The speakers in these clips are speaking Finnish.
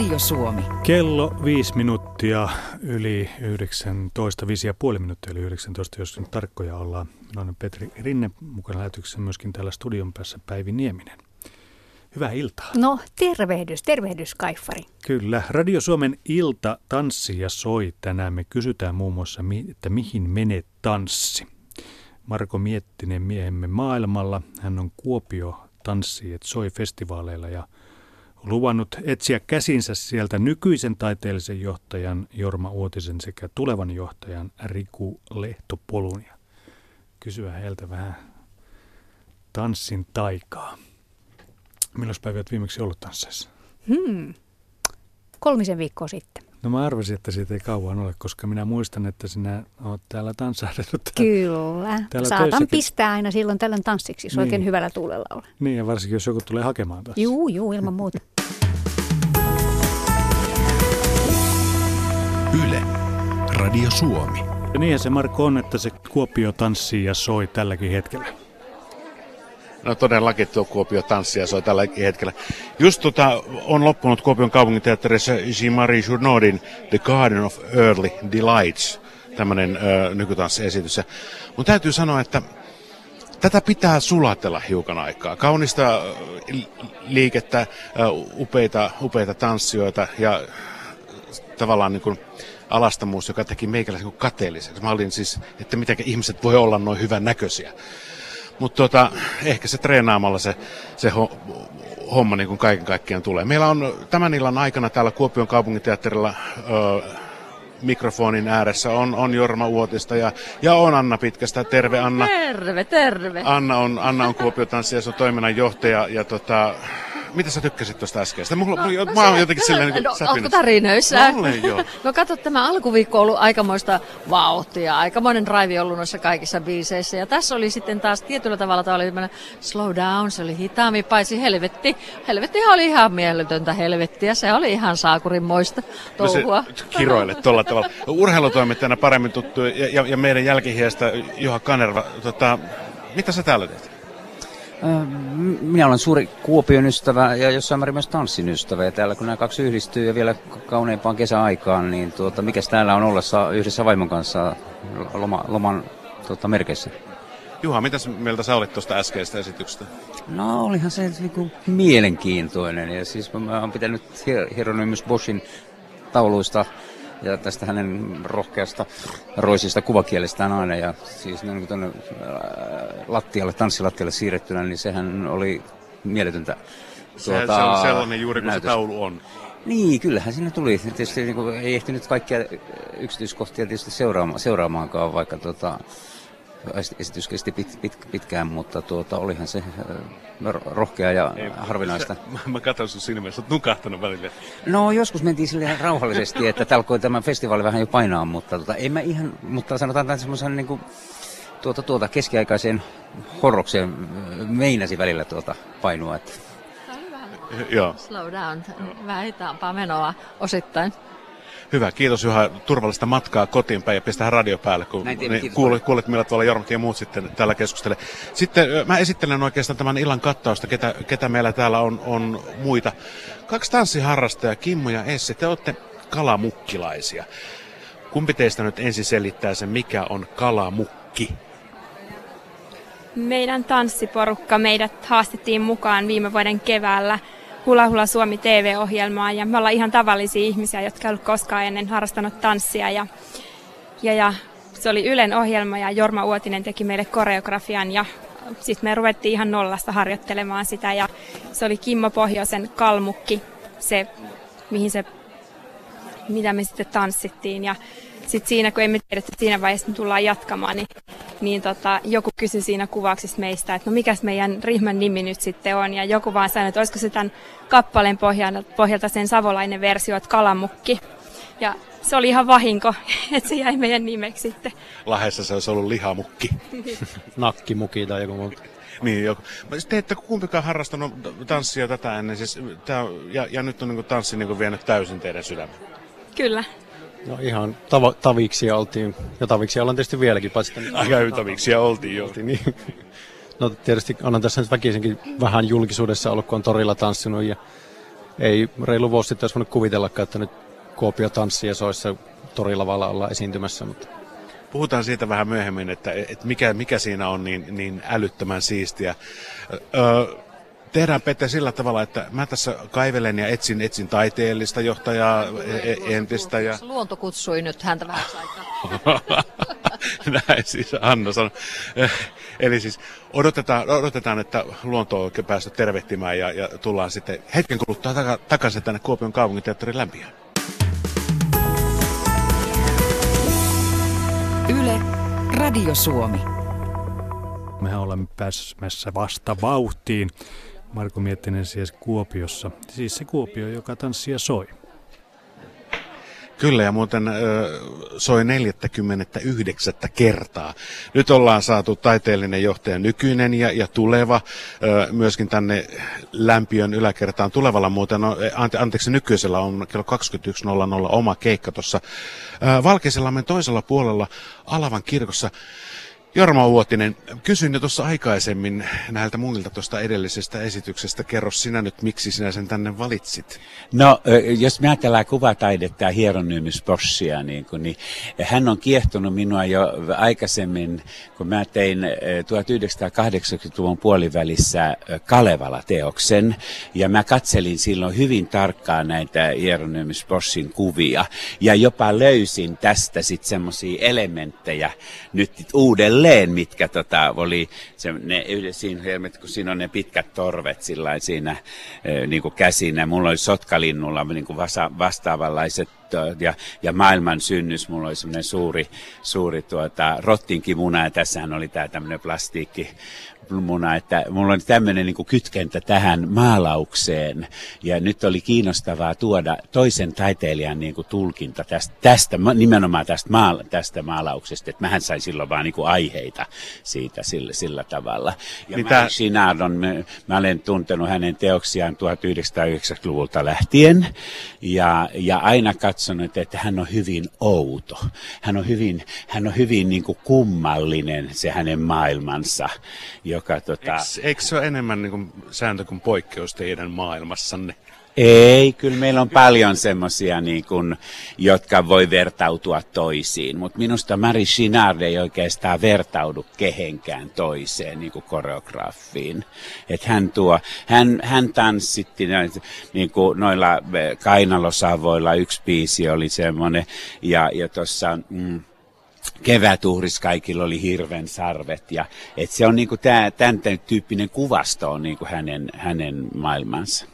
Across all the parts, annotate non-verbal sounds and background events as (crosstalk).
Radio Suomi. Kello viisi minuuttia yli 19, viisi ja puoli minuuttia yli 19, jos nyt tarkkoja ollaan. Minä olen Petri Rinne, mukana lähetyksessä myöskin täällä studion päässä Päivi Nieminen. Hyvää iltaa. No tervehdys, tervehdys Kaiffari. Kyllä, Radio Suomen ilta tanssi ja soi tänään. Me kysytään muun muassa, että mihin menee tanssi. Marko Miettinen miehemme maailmalla. Hän on Kuopio tanssi et soi festivaaleilla ja luvannut etsiä käsinsä sieltä nykyisen taiteellisen johtajan Jorma Uotisen sekä tulevan johtajan Riku Lehtopolun ja kysyä heiltä vähän tanssin taikaa. Milloin päivät viimeksi ollut tansseissa? Hmm. Kolmisen viikkoa sitten. No mä arvasin, että siitä ei kauan ole, koska minä muistan, että sinä olet täällä tanssahdellut. Kyllä. Täällä Saatan töissäkin. pistää aina silloin tällöin tanssiksi, jos niin. oikein hyvällä tuulella ole. Niin, ja varsinkin jos joku tulee hakemaan taas. Juu, juu, ilman muuta. Yle, Radio Suomi. Ja niinhän se Marko on, että se Kuopio tanssii ja soi tälläkin hetkellä. No todellakin tuo Kuopio tanssia soi tälläkin hetkellä. Just tota, on loppunut Kuopion kaupunginteatterissa Jean-Marie Journodin The Garden of Early Delights, tämmöinen nykytanssiesitys. Mun täytyy sanoa, että tätä pitää sulatella hiukan aikaa. Kaunista liikettä, upeita, upeita tanssijoita ja tavallaan niin kuin alastamuus, joka teki meikäläisen niin kateelliseksi. Mä olin siis, että miten ihmiset voi olla noin hyvän näköisiä. Mutta tota, ehkä se treenaamalla se, se homma niin kuin kaiken kaikkiaan tulee. Meillä on tämän illan aikana täällä Kuopion kaupunginteatterilla ö, mikrofonin ääressä on, on Jorma Uotista ja, ja on Anna Pitkästä. Terve Anna. Terve, terve. Anna on, Anna on Kuopion tanssia, se on toiminnanjohtaja ja tota, mitä sä tykkäsit tuosta äskeistä? Mulla, no, mä, no, mä oon jotenkin silleen niin no, Onko tarinöissä? No, joo. (laughs) no kato, tämä alkuviikko on ollut aikamoista vauhtia, aikamoinen raivi ollut noissa kaikissa biiseissä. Ja tässä oli sitten taas tietyllä tavalla tämä oli slow down, se oli hitaammin, paitsi helvetti. Helvettihan oli ihan mieletöntä helvettiä, se oli ihan saakurinmoista touhua. No se kiroille tuolla tavalla. Urheilutoimittajana paremmin tuttu ja, ja, ja meidän jälkihiestä Juha Kanerva, tota, mitä sä täällä teet? Minä olen suuri Kuopion ystävä ja jossain määrin myös tanssin ystävä. Ja täällä kun nämä kaksi yhdistyy ja vielä kauneimpaan kesäaikaan, niin tuota, mikäs täällä on ollessa yhdessä vaimon kanssa loma, loman tuota, merkeissä? Juha, mitä mieltä sä olit tuosta äskeisestä esityksestä? No olihan se niin kuin, mielenkiintoinen. Ja siis mä oon pitänyt Hieronymus Boschin tauluista ja tästä hänen rohkeasta roisista kuvakielestään aina. Ja siis niin tuonne äh, lattialle, tanssilattialle siirrettynä, niin sehän oli mieletöntä. Tuota, se on sellainen juuri kuin se taulu on. Niin, kyllähän sinne tuli. Tietysti niin kuin, ei ehtinyt kaikkia yksityiskohtia tietysti seuraama, seuraamaankaan, vaikka tuota, esitys kesti pit, pit, pitkään, mutta tuota, olihan se äh, rohkea ja Ei, harvinaista. Mä, mä katson sun silmissä, olet nukahtanut välillä. No joskus mentiin sille rauhallisesti, että täällä tämä festivaali vähän jo painaa, mutta tuota, ei mä ihan, mutta sanotaan tämän semmoisen niin kuin, tuota, tuota keskiaikaiseen horrokseen äh, meinasi välillä tuota painua. Että. Joo. Slow down, vähän hitaampaa menoa osittain. Hyvä, kiitos Juha. Turvallista matkaa kotiin päin ja pistää radio päälle, kun niin, kuulet, kuulet, millä tuolla Jormat ja muut sitten tällä keskustele. Sitten mä esittelen oikeastaan tämän illan kattausta, ketä, ketä meillä täällä on, on muita. Kaksi tanssiharrastajaa, Kimmo ja Essi, te olette kalamukkilaisia. Kumpi teistä nyt ensin selittää sen, mikä on kalamukki? Meidän tanssiporukka, meidät haastettiin mukaan viime vuoden keväällä Hula Hula Suomi TV-ohjelmaa ja me ollaan ihan tavallisia ihmisiä, jotka ei ollut koskaan ennen harrastanut tanssia ja, ja, ja se oli Ylen ohjelma ja Jorma Uotinen teki meille koreografian ja sitten me ruvettiin ihan nollasta harjoittelemaan sitä ja se oli Kimmo Pohjoisen kalmukki, se mihin se, mitä me sitten tanssittiin ja sitten siinä, kun emme tiedä, että siinä vaiheessa me tullaan jatkamaan, niin, niin tota, joku kysyi siinä kuvauksessa meistä, että no mikäs meidän ryhmän nimi nyt sitten on. Ja joku vaan sanoi, että olisiko se tämän kappaleen pohjalta, pohjalta sen savolainen versio, että kalamukki. Ja se oli ihan vahinko, (laughs) että se jäi meidän nimeksi sitten. Lahessa se olisi ollut lihamukki. (laughs) Nakkimuki tai joku muu. Niin, joku. Te ette kumpikaan harrastanut tanssia tätä ennen, siis, tää, ja, ja nyt on niin tanssi niin vienyt täysin teidän sydämen. Kyllä. No ihan tav- taviksi oltiin, ja taviksi ollaan tietysti vieläkin, paitsi Aika taviksi oltiin jo. Oltiin, niin. No tietysti annan tässä nyt väkisinkin vähän julkisuudessa ollut, kun on torilla tanssinut ja ei reilu vuosi sitten olisi voinut kuvitellakaan, että nyt Kuopio tanssia soissa torilavalla ollaan esiintymässä, mutta Puhutaan siitä vähän myöhemmin, että, että mikä, mikä siinä on niin, niin älyttömän siistiä. Öö, tehdään Pete sillä tavalla, että mä tässä kaivelen ja etsin, etsin taiteellista johtajaa e, e, entistä. Ja... Luonto kutsui nyt häntä vähän aikaa. (laughs) Näin siis Anna sanoi. Eli siis odotetaan, odotetaan että luonto on päästä tervehtimään ja, ja tullaan sitten hetken kuluttua takaisin tänne Kuopion kaupunginteatterin lämpiään. Yle, Radio Suomi. Mehän olemme pääsemässä vasta vauhtiin. Marko Miettinen siis Kuopiossa. Siis se Kuopio, joka tanssia soi. Kyllä, ja muuten soi 49 kertaa. Nyt ollaan saatu taiteellinen johtaja nykyinen ja, ja tuleva myöskin tänne lämpiön yläkertaan. Tulevalla muuten, on, ante, anteeksi nykyisellä on kello 21.00 oma keikka tuossa Valkeisellamme toisella puolella Alavan kirkossa. Jorma Uotinen, kysyin jo tuossa aikaisemmin näiltä muilta tuosta edellisestä esityksestä. Kerro sinä nyt, miksi sinä sen tänne valitsit? No, jos me ajatellaan kuvataidetta ja Hieronymus Boschia, niin, kun, niin hän on kiehtonut minua jo aikaisemmin, kun mä tein 1980-luvun puolivälissä Kalevala-teoksen, ja mä katselin silloin hyvin tarkkaan näitä Hieronymus Boschin kuvia, ja jopa löysin tästä sitten semmoisia elementtejä nyt uudelleen edelleen, mitkä tota, oli se, ne, siinä, kun siinä on ne pitkät torvet sillä siinä niin kuin käsinä. Mulla oli sotkalinnulla niin kuin vasa, vastaavanlaiset ja, ja maailman synnys, mulla oli semmoinen suuri, suuri tuota, rottinkimuna ja tässähän oli tämä tämmöinen plastiikki muna, että mulla on tämmöinen niin kytkentä tähän maalaukseen. Ja nyt oli kiinnostavaa tuoda toisen taiteilijan niin kuin tulkinta tästä, tästä, nimenomaan tästä, maala, tästä maalauksesta. Että mähän sain silloin vaan niin kuin aiheita siitä sillä, sillä tavalla. Ja Mitä? Chinard on, mä, mä olen tuntenut hänen teoksiaan 1990-luvulta lähtien. Ja, ja aina katsonut, että hän on hyvin outo. Hän on hyvin, hän on hyvin niin kuin kummallinen se hänen maailmansa, joka... Tota... Eikö, eikö se ole enemmän niin kuin sääntö kuin poikkeus teidän maailmassanne? Ei, kyllä meillä on paljon semmoisia, niin kuin, jotka voi vertautua toisiin, mutta minusta Marie Chinard ei oikeastaan vertaudu kehenkään toiseen niin kuin koreografiin. Et hän, tuo, hän, hän tanssitti niin kuin noilla eh, kainalosavoilla, yksi biisi oli semmoinen, ja, ja tuossa... Mm, kevätuhris kaikilla oli hirven sarvet. Ja, et se on niinku tää, tämän tyyppinen kuvasto on niinku hänen, hänen maailmansa.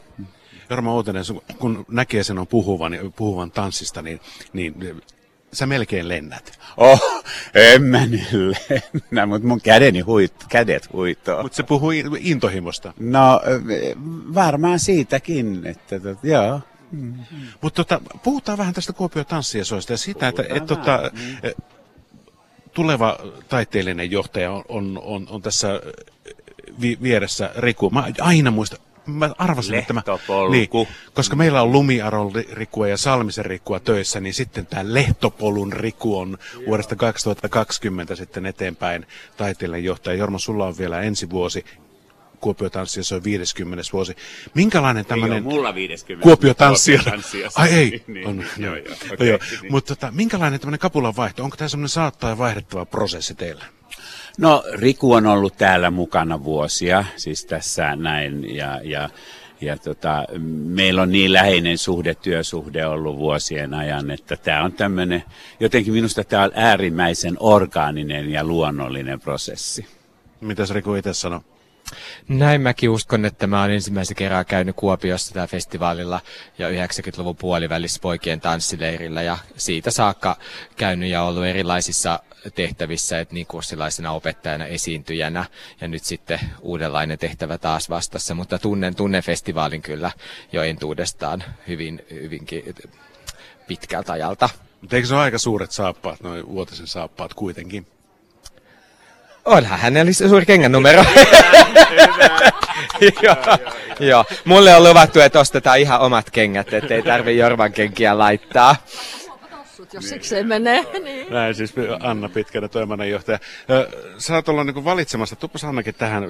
Jorma Uutinen, kun näkee sen on puhuvan, puhuvan tanssista, niin, niin sä melkein lennät. Oh, en mä nyt lennä, mutta mun kädeni huit, kädet huitoo. Mutta se puhuu intohimosta. No varmaan siitäkin, että tot, joo. Mm. Mutta tota, puhutaan vähän tästä Kuopio tanssiesoista ja siitä, että et, tota, mm tuleva taiteellinen johtaja on, on, on, on tässä äh, vi, vieressä Riku. Mä aina muistan, mä arvasin, että mä, niin, koska meillä on Lumiaron Rikua ja Salmisen Rikua töissä, niin sitten tämä Lehtopolun Riku on vuodesta 2020 sitten eteenpäin taiteellinen johtaja. Jorma, sulla on vielä ensi vuosi Kuopio se on 50. vuosi. Minkälainen tämmöinen... mulla 50. Kuopio tanssia. Ai ei. (laughs) niin, on, joo, joo, okay, joo. Niin. Mutta tota, minkälainen tämmöinen kapulan vaihto? Onko tämä semmoinen saattaa vaihdettava prosessi teillä? No Riku on ollut täällä mukana vuosia, siis tässä näin, ja, ja, ja tota, meillä on niin läheinen suhde, työsuhde ollut vuosien ajan, että tämä on tämmöinen, jotenkin minusta tämä on äärimmäisen orgaaninen ja luonnollinen prosessi. Mitäs Riku itse sanoo? Näin mäkin uskon, että mä oon ensimmäisen kerran käynyt Kuopiossa tällä festivaalilla ja 90-luvun puolivälissä poikien tanssileirillä ja siitä saakka käynyt ja ollut erilaisissa tehtävissä, että niin kurssilaisena opettajana, esiintyjänä ja nyt sitten uudenlainen tehtävä taas vastassa, mutta tunnen, tunnen festivaalin kyllä jo entuudestaan hyvin, hyvinkin pitkältä ajalta. Mutta eikö se ole aika suuret saappaat, noin vuotisen saappaat kuitenkin? Onhan hänellä suuri kengän numero. joo, joo. Mulle on luvattu, että ostetaan ihan omat kengät, ettei tarvi Jorvan kenkiä laittaa. Jos sikseen menee. Niin. Näin siis Anna Pitkänä, toiminnanjohtaja. Sä oot olla niin valitsemassa, tuppas Annakin tähän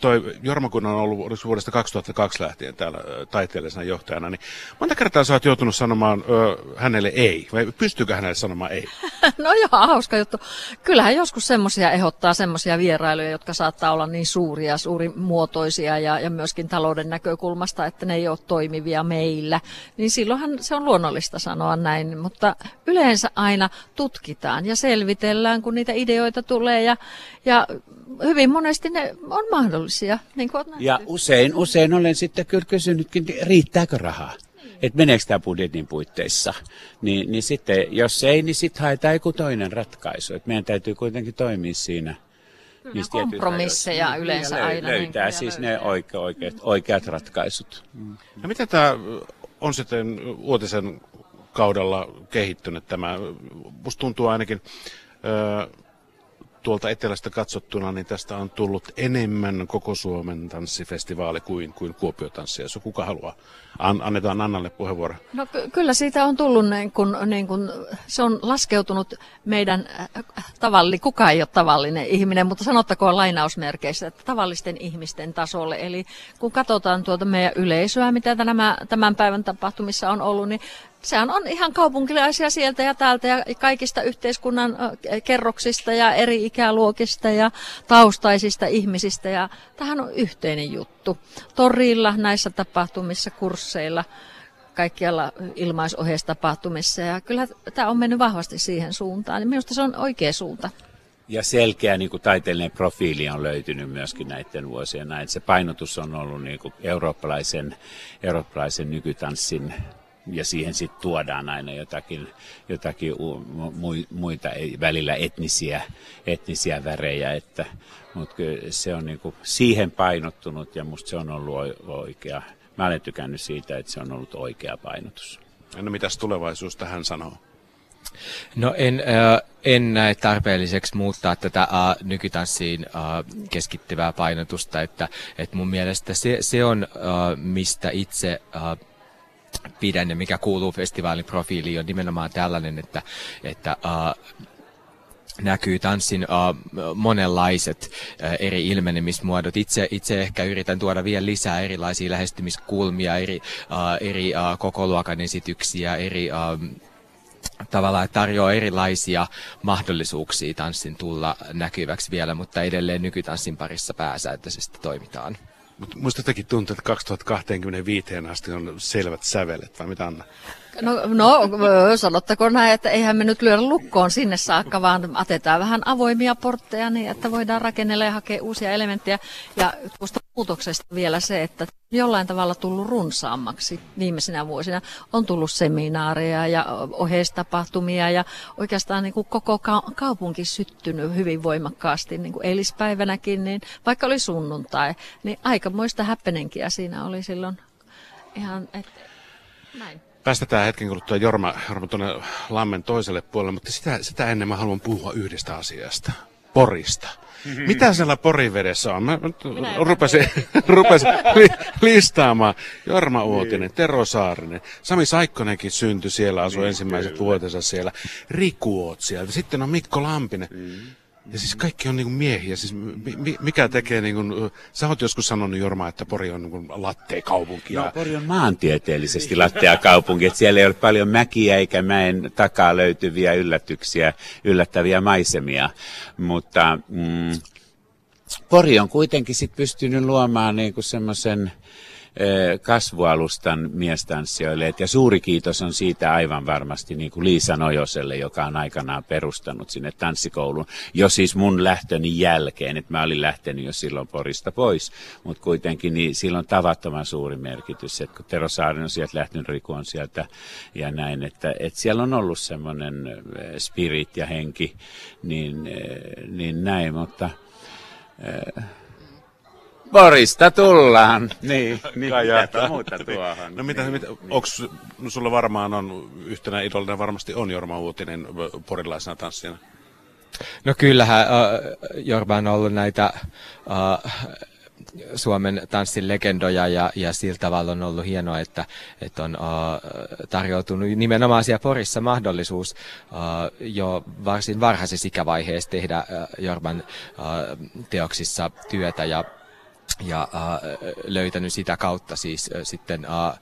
toi Jorma kun on ollut vuodesta 2002 lähtien täällä taiteellisena johtajana, niin monta kertaa sä oot joutunut sanomaan ö, hänelle ei, vai pystyykö hänelle sanomaan ei? (laughs) no joo, hauska juttu. Kyllähän joskus semmoisia ehdottaa semmoisia vierailuja, jotka saattaa olla niin suuria, suurimuotoisia ja, ja myöskin talouden näkökulmasta, että ne ei ole toimivia meillä. Niin silloinhan se on luonnollista sanoa näin, mutta yleensä aina tutkitaan ja selvitellään, kun niitä ideoita tulee ja, ja hyvin monesti ne on mahdollisia. Niin kuin ja usein, usein olen sitten kyllä kysynytkin, riittääkö rahaa? Että meneekö tämä budjetin puitteissa. Niin, niin sitten, jos ei, niin sitten haetaan joku toinen ratkaisu. Et meidän täytyy kuitenkin toimia siinä. Kyllä kompromisseja niin, yleensä löy- aina. Löytää niin, siis löytää. ne oike- oikeat, oikeat ratkaisut. Ja miten tämä on sitten uutisen kaudella kehittynyt tämä? Musta tuntuu ainakin, tuolta etelästä katsottuna, niin tästä on tullut enemmän koko Suomen tanssifestivaali kuin, kuin Kuopio-tanssia. Jos kuka haluaa, An, annetaan Annalle puheenvuoro. No ky- kyllä siitä on tullut, niin kun, niin kun, se on laskeutunut meidän äh, tavalli, kuka ei ole tavallinen ihminen, mutta sanottakoon lainausmerkeissä, että tavallisten ihmisten tasolle. Eli kun katsotaan tuota meidän yleisöä, mitä nämä, tämän päivän tapahtumissa on ollut, niin sehän on ihan kaupunkilaisia sieltä ja täältä ja kaikista yhteiskunnan kerroksista ja eri ikäluokista ja taustaisista ihmisistä. Ja tähän on yhteinen juttu. Torilla, näissä tapahtumissa, kursseilla, kaikkialla ilmaisoheistapahtumissa. Ja kyllä tämä on mennyt vahvasti siihen suuntaan. Minusta se on oikea suunta. Ja selkeä niin kuin taiteellinen profiili on löytynyt myöskin näiden vuosien näin. Se painotus on ollut niin kuin eurooppalaisen, eurooppalaisen nykytanssin ja siihen sitten tuodaan aina jotakin, jotakin muita välillä etnisiä, etnisiä värejä, että, mutta se on niinku siihen painottunut ja musta se on ollut oikea. Mä olen tykännyt siitä, että se on ollut oikea painotus. No mitäs tulevaisuus tähän sanoo? No en, äh, en näe tarpeelliseksi muuttaa tätä äh, nykytanssiin äh, keskittyvää painotusta, että, että mun mielestä se, se on, äh, mistä itse äh, pidän ja mikä kuuluu festivaalin profiiliin on nimenomaan tällainen, että, että uh, näkyy tanssin uh, monenlaiset uh, eri ilmenemismuodot. Itse, itse ehkä yritän tuoda vielä lisää erilaisia lähestymiskulmia, eri, uh, eri uh, kokoluokan esityksiä, eri uh, tavallaan tarjoaa erilaisia mahdollisuuksia tanssin tulla näkyväksi vielä, mutta edelleen nykytanssin parissa pääsääntöisesti toimitaan. Mutta muista jotenkin tuntuu, että 2025 asti on selvät sävelet, vai mitä Anna? No, no sanottako näin, että eihän me nyt lyödä lukkoon sinne saakka, vaan atetaan vähän avoimia portteja niin, että voidaan rakennella ja hakea uusia elementtejä. Ja tuosta muutoksesta vielä se, että jollain tavalla tullut runsaammaksi viimeisinä vuosina. On tullut seminaareja ja oheistapahtumia ja oikeastaan niin kuin koko kaupunki syttynyt hyvin voimakkaasti niin kuin eilispäivänäkin, niin vaikka oli sunnuntai, niin aikamoista häppenenkiä siinä oli silloin ihan, että näin. Päästetään hetken kuluttua Jorma, Jorma tuonne Lammen toiselle puolelle, mutta sitä, sitä ennen mä haluan puhua yhdestä asiasta. Porista. Mm-hmm. Mitä siellä porivedessä on? Mä rupesin, (laughs) rupesin li, listaamaan. Jorma Uotinen, niin. Tero Saarinen, Sami Saikkonenkin syntyi siellä, asui niin, ensimmäiset vuotensa siellä. Riku Oot sieltä, sitten on Mikko Lampinen. Mm. Ja siis kaikki on niinku miehiä. Siis mi, mikä tekee niinku, sä oot joskus sanonut Jorma, että Pori on niinku lattea kaupunki. No Pori on maantieteellisesti lattea kaupunki, että siellä ei ole paljon mäkiä eikä mäen takaa löytyviä yllätyksiä, yllättäviä maisemia. Mutta mm, Pori on kuitenkin sit pystynyt luomaan niinku semmoisen kasvualustan miestanssijoille. Ja suuri kiitos on siitä aivan varmasti niin kuin Liisa Nojoselle, joka on aikanaan perustanut sinne tanssikoulun. Jo siis mun lähtöni jälkeen, että mä olin lähtenyt jo silloin Porista pois, mutta kuitenkin niin sillä on tavattoman suuri merkitys, että kun Tero Saaren on sieltä lähtenyt, Riku on sieltä ja näin, että, että siellä on ollut semmoinen spirit ja henki, niin, niin näin, mutta Porista tullaan. Niin, niin mitä muuta tuohon. No mitä, mitä onks, no sulla varmaan on, yhtenä idolina varmasti on Jorma Uutinen porilaisena tanssijana. No kyllähän äh, Jorma on ollut näitä äh, Suomen tanssin legendoja ja, ja sillä tavalla on ollut hienoa, että, että on uh, tarjoutunut nimenomaan siellä Porissa mahdollisuus uh, jo varsin varhaisessa ikävaiheessa tehdä uh, Jorman uh, teoksissa työtä ja ja äh, löytänyt sitä kautta siis äh, sitten äh,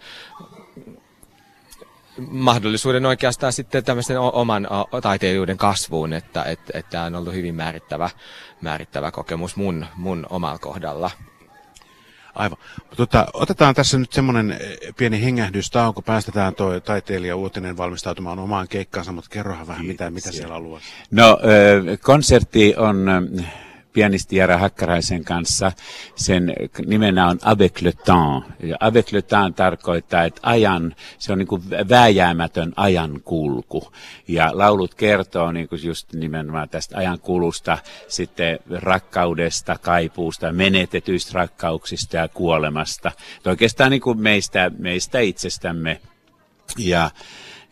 mahdollisuuden oikeastaan sitten tämmöisen oman taiteilijuuden kasvuun, että, että, että tämä on ollut hyvin määrittävä, määrittävä kokemus mun, mun omalla kohdalla. Aivan. Tota, otetaan tässä nyt semmoinen eh, pieni hengähdystauko. Päästetään tuo taiteilija Uutinen valmistautumaan omaan keikkaansa, mutta kerrohan vähän, mitä, mitä siellä on luvassa. No, konsertti on pianisti Jara Hakkaraisen kanssa. Sen nimenä on Avec le temps. Avec le temps tarkoittaa, että ajan, se on niin kuin vääjäämätön ajan kulku. Ja laulut kertoo niin kuin just nimenomaan tästä ajan kulusta, sitten rakkaudesta, kaipuusta, menetetyistä rakkauksista ja kuolemasta. Että oikeastaan niin kuin meistä, meistä itsestämme. Ja,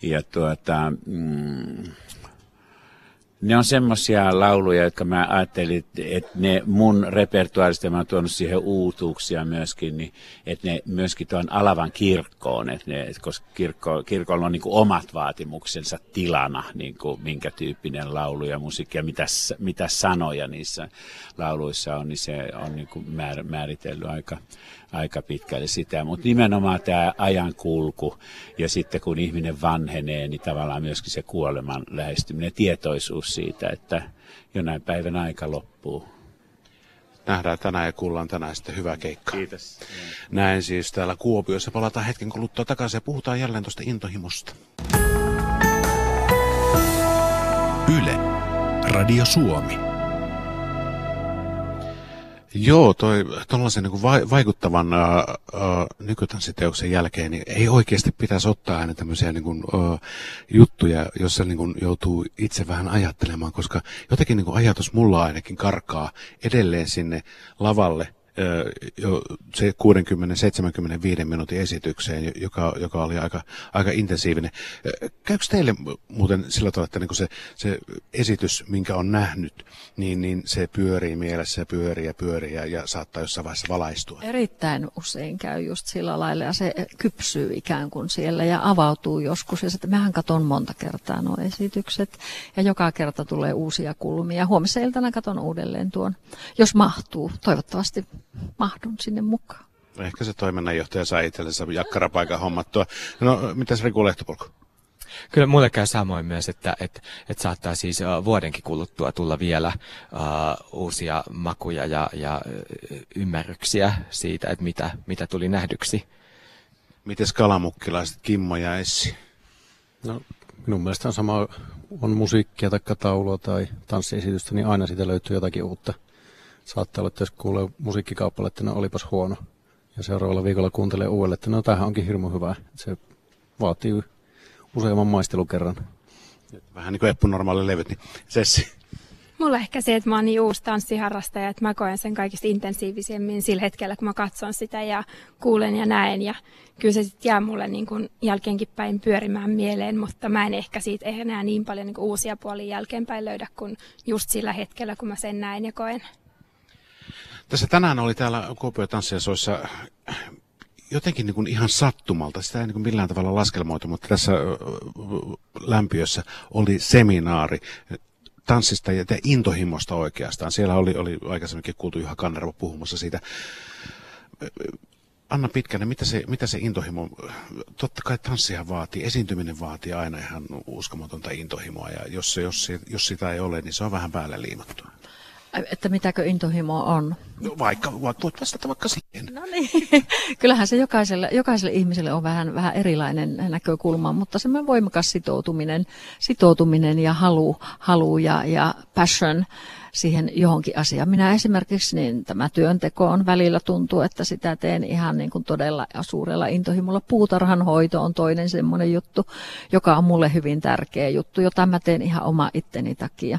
ja tuota, mm, ne on semmoisia lauluja, jotka mä ajattelin, että ne mun repertuaarista, mä oon tuonut siihen uutuuksia myöskin, niin että ne myöskin tuon Alavan kirkkoon, että ne, koska kirkko, kirkolla on niin kuin omat vaatimuksensa tilana, niin kuin minkä tyyppinen laulu ja musiikki ja mitä, mitä sanoja niissä lauluissa on, niin se on niin kuin määr, määritellyt aika, aika pitkälle sitä, mutta nimenomaan tämä ajankulku ja sitten kun ihminen vanhenee, niin tavallaan myöskin se kuoleman lähestyminen, tietoisuus siitä, että jonain päivän aika loppuu. Nähdään tänään ja kuullaan tänään sitten hyvää keikkaa. Kiitos. Näin siis täällä Kuopiossa. Palataan hetken kuluttua takaisin ja puhutaan jälleen tuosta intohimosta. Yle. Radio Suomi. Joo, toi tuollaisen niin va- vaikuttavan uh, uh, nykytanssiteoksen jälkeen niin ei oikeasti pitäisi ottaa aina tämmöisiä niin kuin, uh, juttuja, joissa niin kuin, joutuu itse vähän ajattelemaan, koska jotenkin niin kuin, ajatus mulla ainakin karkaa edelleen sinne lavalle jo se 60-75 minuutin esitykseen, joka, joka oli aika, aika intensiivinen. Käykö teille muuten sillä tavalla, että niin se, se esitys, minkä on nähnyt, niin, niin se pyörii mielessä pyörii ja pyörii ja, ja saattaa jossain vaiheessa valaistua? Erittäin usein käy just sillä lailla ja se kypsyy ikään kuin siellä ja avautuu joskus. Ja sitten mehän katon monta kertaa nuo esitykset ja joka kerta tulee uusia kulmia. Huomisena iltana katon uudelleen tuon, jos mahtuu. Toivottavasti mahdun sinne mukaan. Ehkä se toiminnanjohtaja sai itsellensä jakkarapaikan hommattua. No, mitäs Riku Lehtopolku? Kyllä mulle käy samoin myös, että, että, että saattaa siis uh, vuodenkin kuluttua tulla vielä uh, uusia makuja ja, ja uh, ymmärryksiä siitä, että mitä, mitä tuli nähdyksi. Mites kalamukkilaiset Kimmo ja Essi? No, minun mielestä on sama, on musiikkia tai taulua tai tanssiesitystä, niin aina siitä löytyy jotakin uutta saattaa olla, että jos kuulee musiikkikauppalle, että no olipas huono. Ja seuraavalla viikolla kuuntelee uudelle, että no tämähän onkin hirmu hyvä. Se vaatii useamman maistelukerran. Vähän niin kuin Eppu normaali levyt, niin Sessi. Mulla ehkä se, että mä oon niin uusi tanssiharrastaja, että mä koen sen kaikista intensiivisemmin sillä hetkellä, kun mä katson sitä ja kuulen ja näen. Ja kyllä se sitten jää mulle niin kuin jälkeenkin päin pyörimään mieleen, mutta mä en ehkä siitä enää niin paljon niin kuin uusia puolia jälkeenpäin löydä kuin just sillä hetkellä, kun mä sen näen ja koen. Tässä tänään oli täällä Kuopio Tanssiasoissa jotenkin niin kuin ihan sattumalta, sitä ei niin kuin millään tavalla laskelmoitu, mutta tässä lämpiössä oli seminaari tanssista ja intohimosta oikeastaan. Siellä oli, oli aikaisemminkin kuultu Juha Kannerva puhumassa siitä. Anna Pitkänen, mitä se, mitä se intohimo, totta kai tanssia vaatii, esiintyminen vaatii aina ihan uskomatonta intohimoa ja jos, jos, jos sitä ei ole, niin se on vähän päälle liimattua. Että mitäkö intohimo on? No vaikka, voit vastata vaikka siihen. No niin, (laughs) kyllähän se jokaiselle, jokaiselle ihmiselle on vähän, vähän erilainen näkökulma, mutta semmoinen voimakas sitoutuminen, sitoutuminen ja halu, halu ja, ja passion siihen johonkin asiaan. Minä esimerkiksi, niin tämä työnteko on välillä tuntuu, että sitä teen ihan niin kuin todella suurella intohimolla. Puutarhan hoito on toinen semmoinen juttu, joka on mulle hyvin tärkeä juttu, jota mä teen ihan oma itteni takia.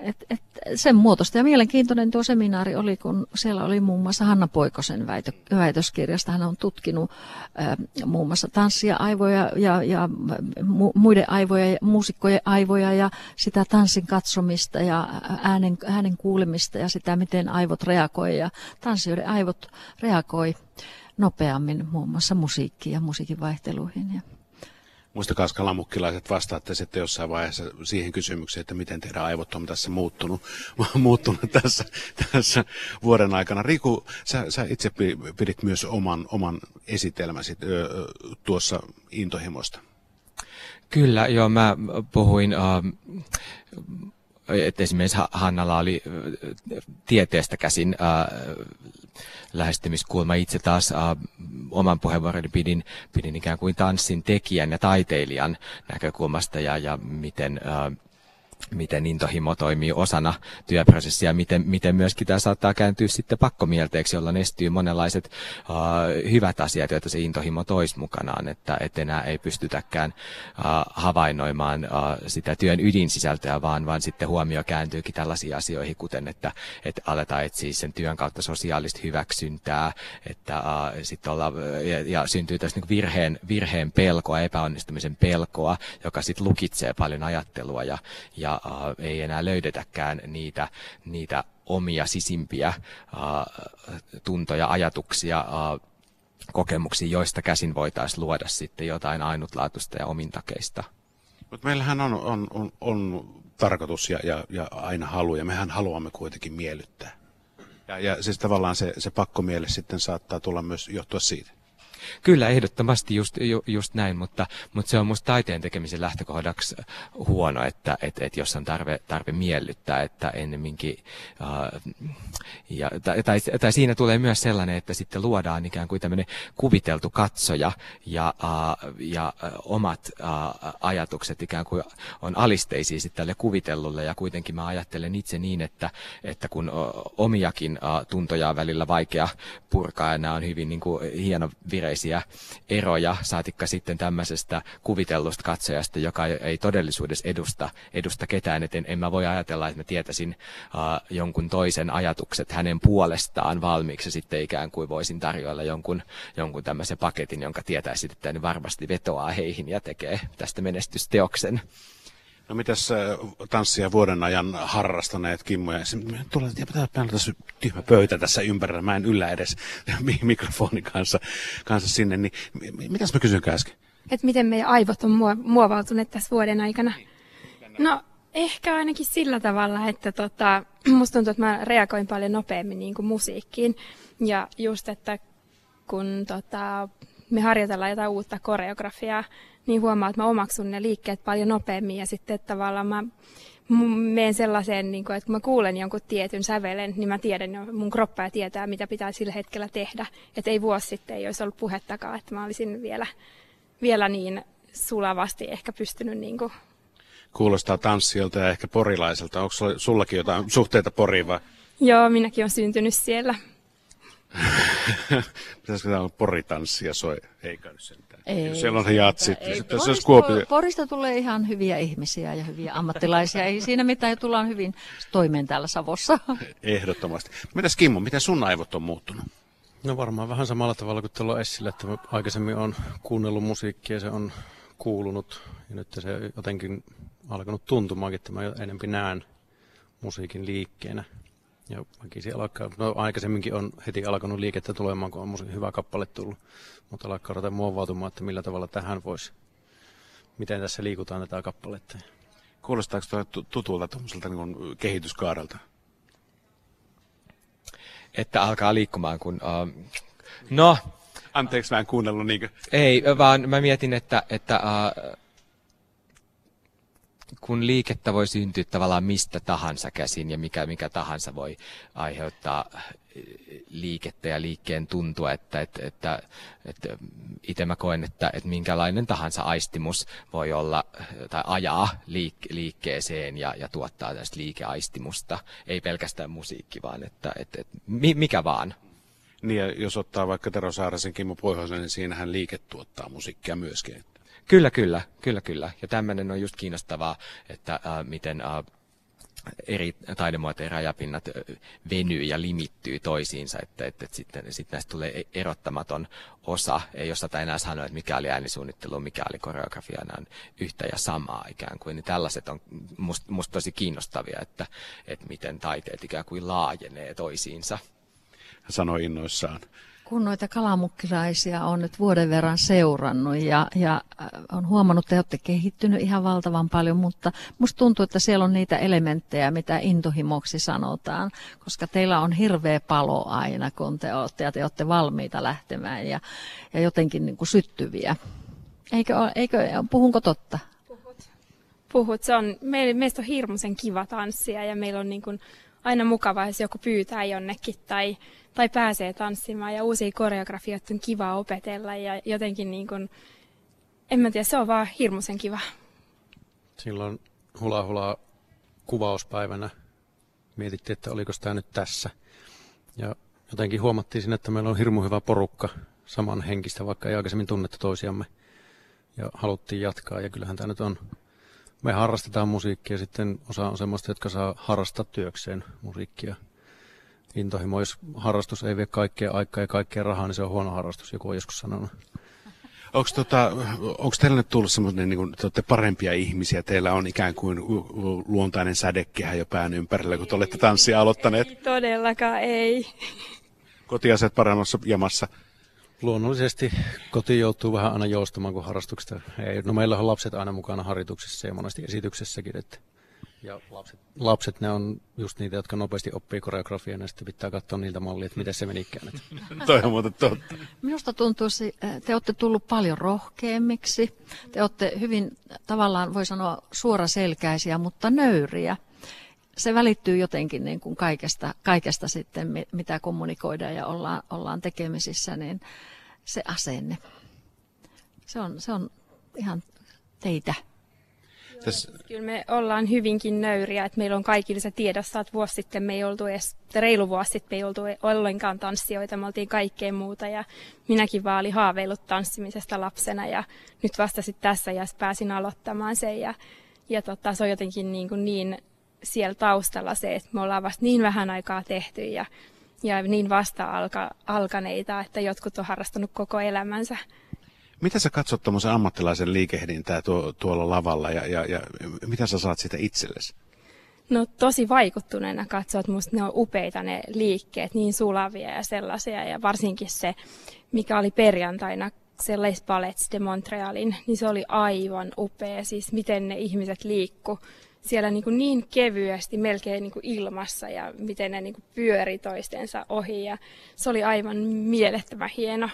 Et, et sen muotoista ja mielenkiintoinen tuo seminaari oli, kun siellä oli muun muassa Hanna Poikosen väitö, väitöskirjasta. Hän on tutkinut äh, muun muassa tanssia, aivoja ja, ja mu, muiden aivoja, muusikkojen aivoja ja sitä tanssin katsomista ja äänen, äänen kuulemista ja sitä, miten aivot reagoi. Ja tanssijoiden aivot reagoi nopeammin muun muassa musiikkiin ja musiikin vaihteluihin. Ja Muistakaa skalamukkilaiset vastaatte sitten jossain vaiheessa siihen kysymykseen, että miten teidän aivot on tässä muuttunut, (laughs) muuttunut tässä, tässä vuoden aikana. Riku, sä, sä itse pidit myös oman, oman esitelmäsi tuossa intohimosta. Kyllä, joo, mä puhuin, äh, että esimerkiksi Hannalla oli tieteestä käsin äh, lähestymiskulma. Itse taas oman puheenvuoroni pidin, pidin ikään kuin tanssin tekijän ja taiteilijan näkökulmasta ja, ja miten miten intohimo toimii osana työprosessia, miten, miten myöskin tämä saattaa kääntyä sitten pakkomielteeksi, jolla estyy monenlaiset uh, hyvät asiat, joita se intohimo toisi mukanaan, että et enää ei pystytäkään uh, havainnoimaan uh, sitä työn ydinsisältöä, vaan, vaan sitten huomio kääntyykin tällaisiin asioihin, kuten että, että aletaan etsiä sen työn kautta sosiaalista hyväksyntää, että uh, sitten olla, ja, ja syntyy tästä niin virheen, virheen pelkoa, epäonnistumisen pelkoa, joka sitten lukitsee paljon ajattelua ja, ja ja äh, ei enää löydetäkään niitä, niitä omia sisimpiä äh, tuntoja, ajatuksia, äh, kokemuksia, joista käsin voitaisiin luoda sitten jotain ainutlaatuista ja omintakeista. Mutta meillähän on, on, on, on tarkoitus ja, ja, ja aina halu, ja mehän haluamme kuitenkin miellyttää. Ja, ja siis tavallaan se, se pakkomielle sitten saattaa tulla myös johtua siitä. Kyllä, ehdottomasti just, ju, just näin, mutta, mutta se on musta taiteen tekemisen lähtökohdaksi huono, että et, et jos on tarve, tarve miellyttää, että ennemminkin, uh, ja, tai, tai, tai siinä tulee myös sellainen, että sitten luodaan ikään kuin tämmöinen kuviteltu katsoja ja, uh, ja omat uh, ajatukset ikään kuin on alisteisia sitten tälle kuvitellulle. Ja kuitenkin mä ajattelen itse niin, että, että kun omiakin uh, tuntoja on välillä vaikea purkaa ja nämä on hyvin niin kuin, hieno vireisiä keskeisiä eroja, saatikka sitten tämmöisestä kuvitellusta katsojasta, joka ei todellisuudessa edusta, edusta ketään. Et en, en mä voi ajatella, että mä tietäisin uh, jonkun toisen ajatukset hänen puolestaan valmiiksi sitten ikään kuin voisin tarjoilla jonkun, jonkun tämmöisen paketin, jonka tietäisi, että varmasti vetoaa heihin ja tekee tästä menestysteoksen. No mitäs tanssia vuoden ajan harrastaneet Kimmo ja tulee, pitää tässä tyhmä pöytä tässä ympärillä, mä en yllä edes (laughs) mikrofonin kanssa, kanssa sinne, niin mitäs mä kysyn äsken? Että miten meidän aivot on muovautuneet tässä vuoden aikana? No ehkä ainakin sillä tavalla, että tota, musta tuntuu, että mä reagoin paljon nopeammin niin kuin musiikkiin ja just, että kun tota, me harjoitellaan jotain uutta koreografiaa, niin huomaa, että mä omaksun ne liikkeet paljon nopeammin ja sitten että tavallaan mä menen sellaiseen, niin kuin, että kun mä kuulen jonkun tietyn sävelen, niin mä tiedän, että mun kroppa ja tietää, mitä pitää sillä hetkellä tehdä. Että ei vuosi sitten ei olisi ollut puhettakaan, että mä olisin vielä, vielä niin sulavasti ehkä pystynyt niin kuin... Kuulostaa tanssiolta ja ehkä porilaiselta. Onko sullakin jotain suhteita Poriin vai? Joo, minäkin olen syntynyt siellä. (laughs) Pitäisikö tämä olla poritanssia soi? Ei kai sentään. Ei, Siellä on jatsit. Ei, Porista, Kuopio... Porista tulee ihan hyviä ihmisiä ja hyviä ammattilaisia. Ei siinä mitään, tullaan hyvin toimeen täällä Savossa. (laughs) Ehdottomasti. Mitäs Kimmo, miten sun aivot on muuttunut? No varmaan vähän samalla tavalla kuin tuolla Essillä, että aikaisemmin on kuunnellut musiikkia ja se on kuulunut. Ja nyt se jotenkin alkanut tuntumaankin, että mä enemmän näen musiikin liikkeenä ja väkisin alkaa, no aikaisemminkin on heti alkanut liikettä tulemaan, kun on hyvä kappale tullut, mutta alkaa ruveta muovautumaan, että millä tavalla tähän voisi, miten tässä liikutaan tätä kappaletta. Kuulostaako tuo tutulta tuommoiselta niin kehityskaarelta? Että alkaa liikkumaan, kun... Uh, no... Anteeksi, mä en kuunnellut niinkö? Ei, vaan mä mietin, että, että uh, kun liikettä voi syntyä tavallaan mistä tahansa käsin ja mikä, mikä tahansa voi aiheuttaa eh, liikettä ja liikkeen tuntua, että, että, että, että itse mä koen, että, että minkälainen tahansa aistimus voi olla tai ajaa liik- liikkeeseen ja, ja tuottaa tästä liikeaistimusta. Ei pelkästään musiikki, vaan että, että, että mikä vaan. Niin ja jos ottaa vaikka Tero Saarasen Kimmo Pohjoisen, niin siinähän liike tuottaa musiikkia myöskin. Kyllä, kyllä, kyllä, kyllä. Ja tämmöinen on just kiinnostavaa, että äh, miten äh, eri taidemuotojen rajapinnat venyy ja limittyy toisiinsa, että, että, että sitten, sitten näistä tulee e-, erottamaton osa. Ei osata enää sanoa, että mikä oli äänisuunnittelu, mikä oli koreografia, nämä on yhtä ja samaa ikään kuin. Niin tällaiset on musta must tosi kiinnostavia, että, että miten taiteet ikään kuin laajenee toisiinsa. Hän sanoi innoissaan kun noita kalamukkilaisia on nyt vuoden verran seurannut ja, ja äh, on huomannut, että olette kehittynyt ihan valtavan paljon, mutta musta tuntuu, että siellä on niitä elementtejä, mitä intohimoksi sanotaan, koska teillä on hirveä palo aina, kun te olette ja te olette valmiita lähtemään ja, ja jotenkin niin kuin syttyviä. Eikö, eikö, puhunko totta? Puhut. Puhut. Se on, meistä on hirmuisen kiva tanssia ja meillä on niin kuin aina mukava, jos joku pyytää jonnekin tai, tai pääsee tanssimaan ja uusia koreografioita on kiva opetella ja jotenkin niin kuin, en mä tiedä, se on vaan hirmuisen kiva. Silloin hula hula kuvauspäivänä mietittiin, että oliko tämä nyt tässä. Ja jotenkin huomattiin siinä, että meillä on hirmu hyvä porukka saman henkistä, vaikka ei aikaisemmin tunnettu toisiamme. Ja haluttiin jatkaa ja kyllähän tämä nyt on me harrastetaan musiikkia, sitten osa on semmoista, jotka saa harrastaa työkseen musiikkia. Intohimo, jos harrastus ei vie kaikkea aikaa ja kaikkea rahaa, niin se on huono harrastus, joku on joskus sanonut. Onko tota, teillä nyt tullut semmoinen, niin kuin, te olette parempia ihmisiä, teillä on ikään kuin luontainen sädekehä jo pään ympärillä, kun te olette tanssia aloittaneet? Ei todellakaan, ei. Kotiaset paremmassa jamassa? Luonnollisesti koti joutuu vähän aina joustamaan kuin harrastuksesta. Ei, no meillä on lapset aina mukana harjoituksessa ja monesti esityksessäkin. Että, ja lapset, lapset, ne on just niitä, jotka nopeasti oppii koreografiaa, ja sitten pitää katsoa niiltä mallia, että miten se menikään. (laughs) Toi on muuten totta. Minusta tuntuu, että te olette tullut paljon rohkeammiksi. Te olette hyvin, tavallaan voi sanoa suoraselkäisiä, mutta nöyriä se välittyy jotenkin niin kuin kaikesta, kaikesta sitten, mitä kommunikoidaan ja ollaan, ollaan tekemisissä, niin se asenne. Se on, se on ihan teitä. Tässä... Kyllä me ollaan hyvinkin nöyriä, että meillä on kaikille se tiedossa, että vuosi sitten me ei oltu edes, reilu vuosi sitten me ei oltu ollenkaan tanssijoita, me oltiin kaikkea muuta ja minäkin vaan olin haaveillut tanssimisesta lapsena ja nyt vasta sitten tässä ja pääsin aloittamaan sen ja, ja tota, se on jotenkin niin, kuin niin siellä taustalla se, että me ollaan vasta niin vähän aikaa tehty ja, ja niin vasta alka, alkaneita, että jotkut on harrastanut koko elämänsä. Mitä sä katsot tuommoisen ammattilaisen liikehdintää tuo, tuolla lavalla ja, ja, ja mitä sä saat sitä itsellesi? No tosi vaikuttuneena katsoa, että musta ne on upeita ne liikkeet, niin sulavia ja sellaisia. Ja varsinkin se, mikä oli perjantaina, se Les Ballets de Montrealin, niin se oli aivan upea. Siis miten ne ihmiset liikku siellä niin, kuin niin kevyesti, melkein niin kuin ilmassa ja miten ne niin kuin pyöri toistensa ohi. Ja se oli aivan mielettömän hieno.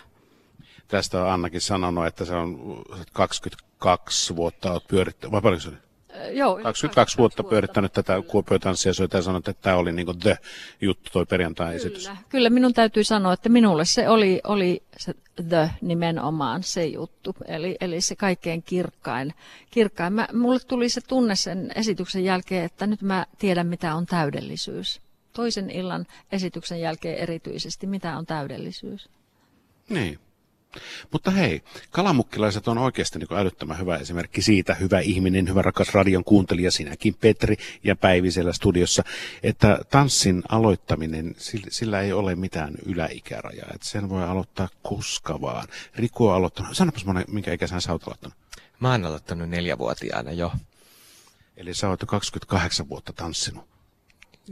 Tästä on Annakin sanonut, että se on 22 vuotta olet pyörittänyt, vai paljonko se oli? Joo, 22 vuotta pyörittänyt tätä Kuopio-tanssia, ja sanonut, että tämä oli niin kuin the juttu, toi perjantai-esitys. Kyllä, kyllä, minun täytyy sanoa, että minulle se oli, oli se the nimenomaan se juttu, eli, eli se kaikkein kirkkain. kirkkain. Mä, mulle tuli se tunne sen esityksen jälkeen, että nyt mä tiedän, mitä on täydellisyys. Toisen illan esityksen jälkeen erityisesti, mitä on täydellisyys. Niin. Mutta hei, kalamukkilaiset on oikeasti niin älyttömän hyvä esimerkki siitä, hyvä ihminen, hyvä rakas radion kuuntelija, sinäkin Petri ja Päivi siellä studiossa, että tanssin aloittaminen, sillä ei ole mitään yläikärajaa, että sen voi aloittaa koska vaan. Riku on aloittanut, sanopas monen, minkä ikäisen sä oot aloittanut? Mä oon aloittanut neljävuotiaana jo. Eli sä oot jo 28 vuotta tanssinut.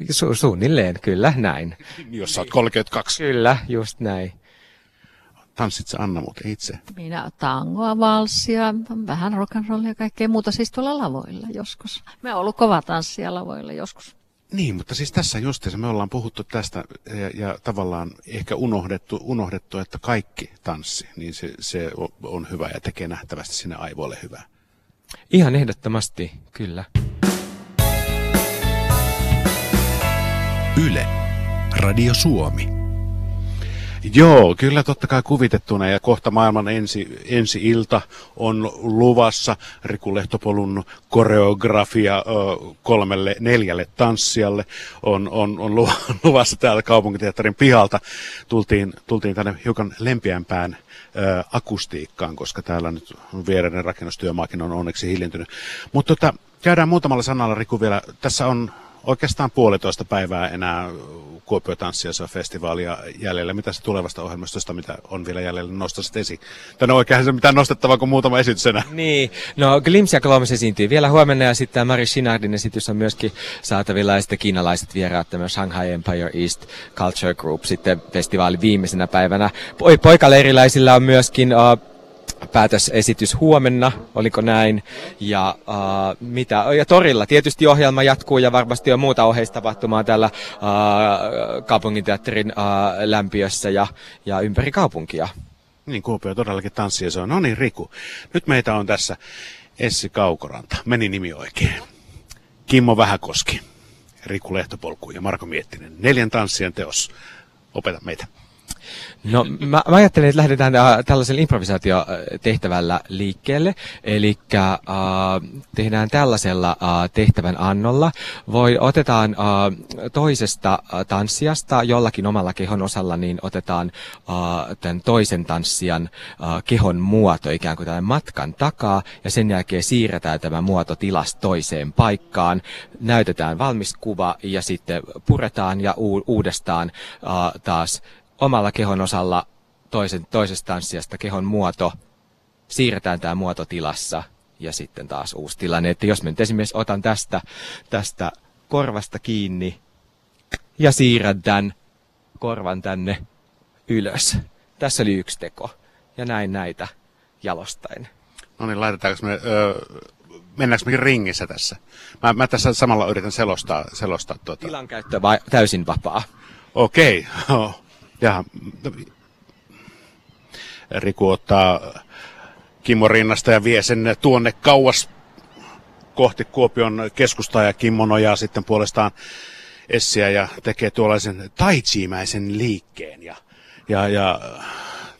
Su- suunnilleen, kyllä, näin. (laughs) Jos sä oot 32. Kyllä, just näin. Tanssit sä Anna muuten itse? Minä tangoa, valssia, vähän rock'n'rollia ja kaikkea muuta siis tuolla lavoilla joskus. Me on ollut kova tanssia lavoilla joskus. Niin, mutta siis tässä justiinsa me ollaan puhuttu tästä ja, ja tavallaan ehkä unohdettu, unohdettu, että kaikki tanssi, niin se, se on hyvä ja tekee nähtävästi sinne aivoille hyvää. Ihan ehdottomasti, kyllä. Yle, Radio Suomi. Joo, kyllä totta kai kuvitettuna ja kohta maailman ensi, ensi ilta on luvassa Riku Lehtopolun koreografia ö, kolmelle neljälle tanssijalle on, on, on (laughs) luvassa täällä kaupunkiteatterin pihalta. Tultiin, tultiin tänne hiukan lempiämpään ö, akustiikkaan, koska täällä nyt viereinen rakennustyömaakin on onneksi hiljentynyt. Mutta tota, käydään muutamalla sanalla Riku vielä. Tässä on oikeastaan puolitoista päivää enää Kuopio Tanssiassa festivaalia jäljellä. Mitä se tulevasta ohjelmistosta, mitä on vielä jäljellä, nostaisit esiin? Tänne oikein se mitään nostettavaa kuin muutama esitys enää. Niin, no Glimpse ja Kolmas esiintyy vielä huomenna ja sitten Mari Shinardin esitys on myöskin saatavilla ja sitten kiinalaiset vieraat, tämä Shanghai Empire East Culture Group sitten festivaalin viimeisenä päivänä. Poikaleiriläisillä on myöskin uh, päätösesitys huomenna, oliko näin, ja, uh, mitä, ja torilla tietysti ohjelma jatkuu ja varmasti on muuta oheistapahtumaa täällä uh, kaupunginteatterin uh, lämpiössä ja, ja ympäri kaupunkia. Niin, Kuopio todellakin tanssia se on. No niin, Riku. Nyt meitä on tässä Essi Kaukoranta. Meni nimi oikein. Kimmo Vähäkoski, Riku Lehtopolku ja Marko Miettinen. Neljän tanssien teos. Opeta meitä. No mä, mä ajattelin, että lähdetään äh, tällaisella improvisaatiotehtävällä liikkeelle. Eli äh, tehdään tällaisella äh, tehtävän annolla. Voi, otetaan äh, toisesta äh, tanssijasta jollakin omalla kehon osalla, niin otetaan äh, tämän toisen tanssijan äh, kehon muoto ikään kuin tämän matkan takaa. Ja sen jälkeen siirretään tämä muoto tilasta toiseen paikkaan. Näytetään valmis kuva ja sitten puretaan ja u- uudestaan äh, taas omalla kehon osalla toisen, toisesta tanssijasta kehon muoto, siirretään tämä muoto tilassa ja sitten taas uusi tilanne. Että jos mä nyt esimerkiksi otan tästä, tästä korvasta kiinni ja siirrän tämän korvan tänne ylös. Tässä oli yksi teko. Ja näin näitä jalostain. No niin, laitetaanko me, öö, mennäänkö me ringissä tässä? Mä, mä tässä samalla yritän selostaa, selostaa tuota. Tilan käyttö vai täysin vapaa? Okei. (laughs) Okay. Ja Riku ottaa Kimmo rinnasta ja vie sen tuonne kauas kohti Kuopion keskustaa ja Kimmo nojaa sitten puolestaan Essiä ja tekee tuollaisen taitsimäisen liikkeen. Ja, ja, ja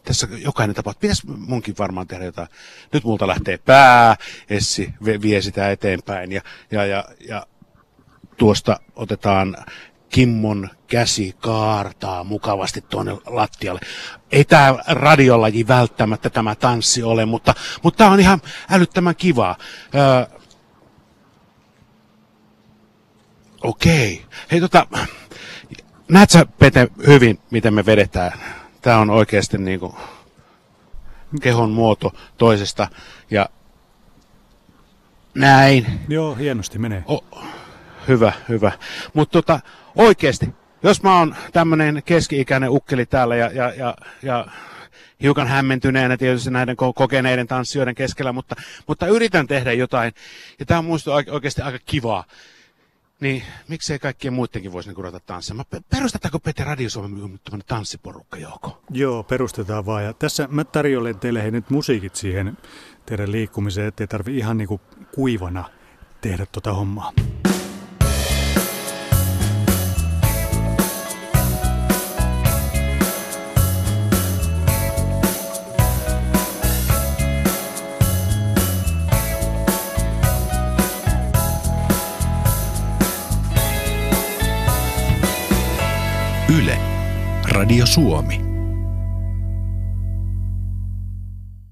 tässä jokainen tapa, pitäisi munkin varmaan tehdä jotain. Nyt multa lähtee pää, Essi vie sitä eteenpäin ja, ja, ja, ja tuosta otetaan Kimmon käsi kaartaa mukavasti tuonne lattialle. Ei tämä radiolaji välttämättä tämä tanssi ole, mutta, mutta tämä on ihan älyttömän kivaa. Öö, Okei. Okay. Hei tota, näet sä Pete hyvin, miten me vedetään? Tämä on oikeasti niinku kehon muoto toisesta ja näin. Joo, hienosti menee. O, hyvä, hyvä. Mutta tota, oikeasti, jos mä oon tämmöinen keski-ikäinen ukkeli täällä ja, ja, ja, ja hiukan hämmentyneenä tietysti näiden kokeneiden tanssijoiden keskellä, mutta, mutta yritän tehdä jotain, ja tämä on muista oikeasti aika kivaa, niin miksei kaikkien muidenkin voisi niinku ruveta tanssimaan? Perustetaanko Pete Radio Suomen tanssiporukka, Jouko? Joo, perustetaan vaan. Ja tässä mä tarjoilen teille nyt musiikit siihen teidän liikkumiseen, ettei tarvi ihan niinku kuivana tehdä tota hommaa. Radio Suomi.